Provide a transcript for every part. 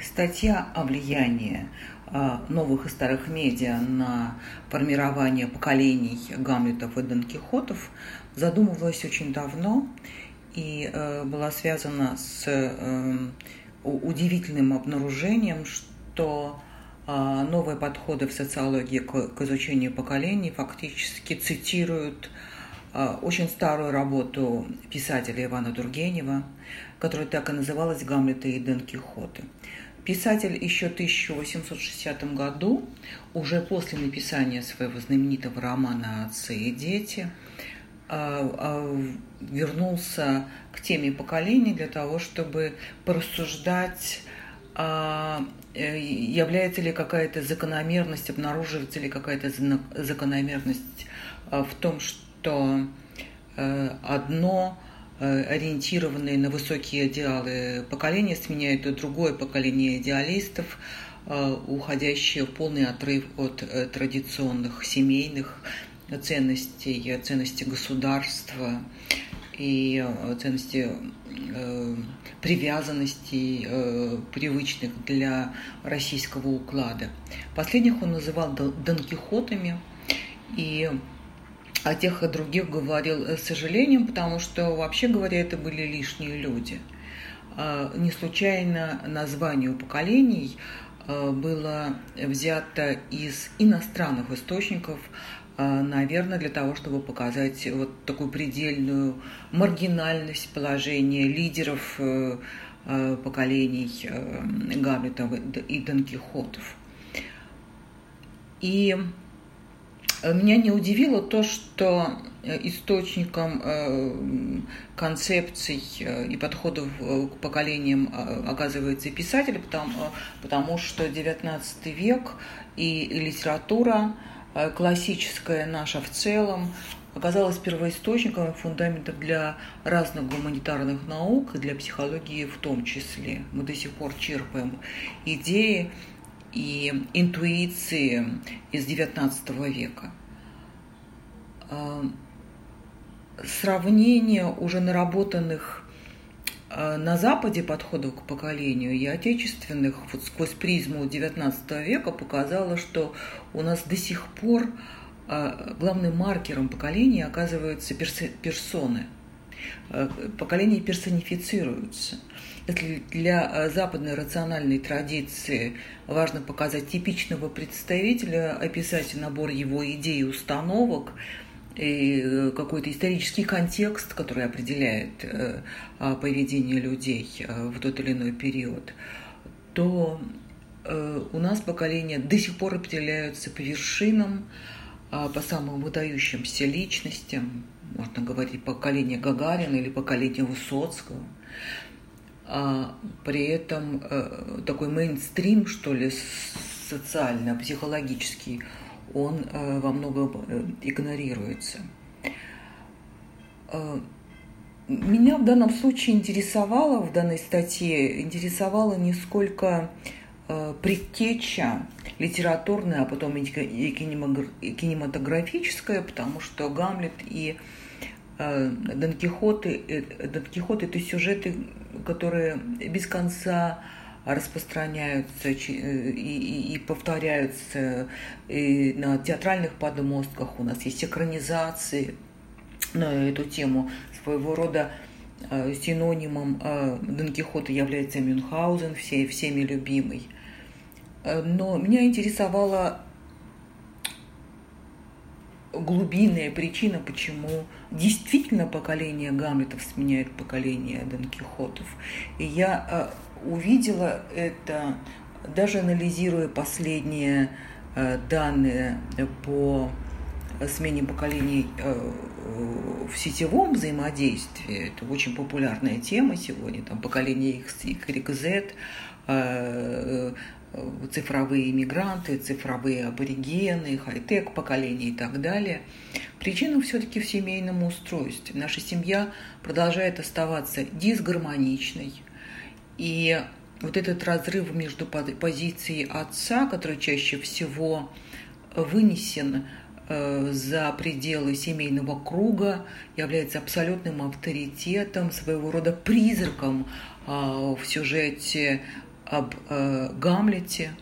Статья о влиянии а, новых и старых медиа на формирование поколений Гамлетов и Дон Кихотов задумывалась очень давно и э, была связана с э, удивительным обнаружением, что а, новые подходы в социологии к изучению поколений фактически цитируют а, очень старую работу писателя Ивана Тургенева, которая так и называлась «Гамлеты и Дон Кихоты». Писатель еще в 1860 году, уже после написания своего знаменитого романа «Отцы и дети», а, а, вернулся к теме поколений для того, чтобы порассуждать э, является ли какая-то закономерность, обнаруживается ли какая-то закономерность в том, что э, одно ориентированные на высокие идеалы поколения сменяют другое поколение идеалистов, э, уходящее в полный отрыв от э, традиционных семейных ценностей, ценностей государства и ценностей привязанностей, привычных для российского уклада. Последних он называл донкихотами, и о тех и других говорил с сожалением, потому что, вообще говоря, это были лишние люди. А, не случайно название поколений а, было взято из иностранных источников, а, наверное, для того, чтобы показать вот такую предельную маргинальность положения лидеров э, поколений э, Гамлетов и Дон Кихотов. И Э, меня не удивило то, что э, источником э, концепций и подходов к поколениям оказывается писатель, потому, потому что XIX век и литература классическая наша в целом оказалась первоисточником и фундаментом для разных гуманитарных наук, и для психологии в том числе. Мы до сих пор черпаем идеи и интуиции из XIX века. А, сравнение уже наработанных а, на Западе подходов к поколению и отечественных вот сквозь призму XIX века показало, что у нас до сих пор а, главным маркером поколения оказываются персоны. Поколения персонифицируются. Если для э, западной рациональной традиции важно показать типичного представителя, описать набор его идей и установок, и э, какой-то исторический контекст, который определяет э, поведение людей в тот или иной период, то у нас поколения до сих пор определяются по вершинам, по самым выдающимся личностям, можно говорить поколение Гагарина или поколение Высоцкого – а при этом э, такой мейнстрим, что ли, социально-психологический, он э, во многом э, игнорируется. Меня в данном случае интересовало, в данной статье, интересовало не сколько предтеча литературная, а потом и кинематографическая, потому что Гамлет и Дон Кихоты, Дон Кихот – это сюжеты, которые без конца распространяются и, и, и повторяются и на театральных подмостках. У нас есть экранизации на эту тему. Своего рода э, синонимом э, Дон Кихота является Мюнхгаузен, все, всеми любимый. Э, но меня интересовала глубинная причина, почему действительно поколение Гамлетов сменяет поколение Дон Кихотов. И я э, увидела это, даже анализируя последние э, данные по смене поколений в сетевом взаимодействии. Это очень популярная тема сегодня. Там поколение X, Y, Z, цифровые иммигранты, цифровые аборигены, хай-тек поколение и так далее. Причина все-таки в семейном устройстве. Наша семья продолжает оставаться дисгармоничной. И вот этот разрыв между позицией отца, который чаще всего вынесен э, за пределы семейного круга, является абсолютным авторитетом, своего рода призраком а, в сюжете об э, Гамлете,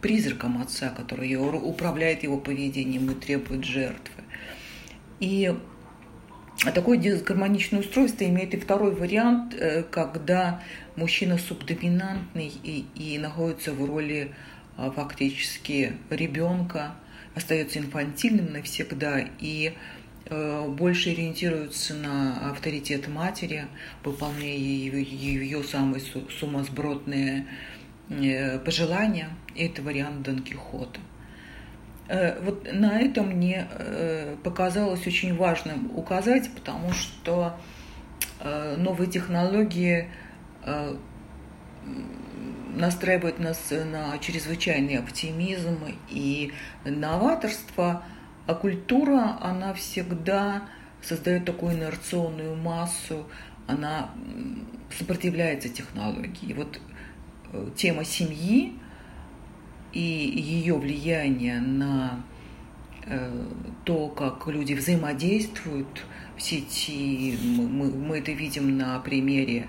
призраком отца, который управляет его поведением и требует жертвы. И такое дисгармоничное устройство имеет и второй вариант, э, когда мужчина субдоминантный и, и находится в роли а, фактически ребенка, остается инфантильным навсегда и э, больше ориентируется на авторитет матери, выполняя ее, ее самые сумасбродные э, пожелания. Это вариант Дон Кихота. Э, вот на это мне показалось очень важным указать, потому что новые технологии настраивает нас на чрезвычайный оптимизм и новаторство, а культура, она всегда создает такую инерционную массу, она сопротивляется технологии. Вот э, тема семьи и ее влияние на э, то, как люди взаимодействуют в сети, мы, мы это видим на примере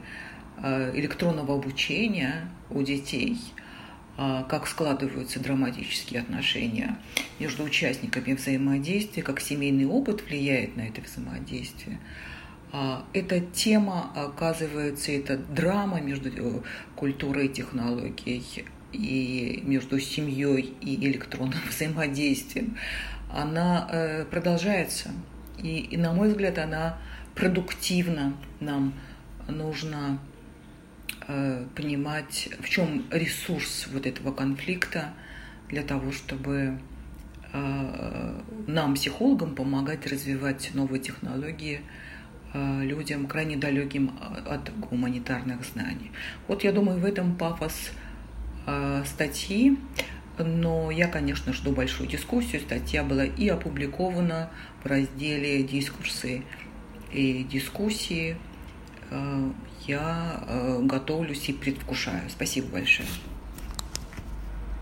Э, электронного обучения у детей, как складываются драматические отношения между участниками взаимодействия, как семейный опыт влияет на это взаимодействие. Э, эта тема, оказывается, это драма между культурой и технологией и между семьей и электронным взаимодействием, она продолжается. И, и, на мой взгляд, она продуктивна. Нам нужно Э, понимать, в чем ресурс вот этого конфликта для того, чтобы э, нам, психологам, помогать развивать новые технологии э, людям, крайне далеким от гуманитарных знаний. Вот я думаю, в этом пафос статьи, но я, конечно, жду большую дискуссию. Статья была и опубликована в разделе «Дискурсы и дискуссии» я э, готовлюсь и предвкушаю. Спасибо большое.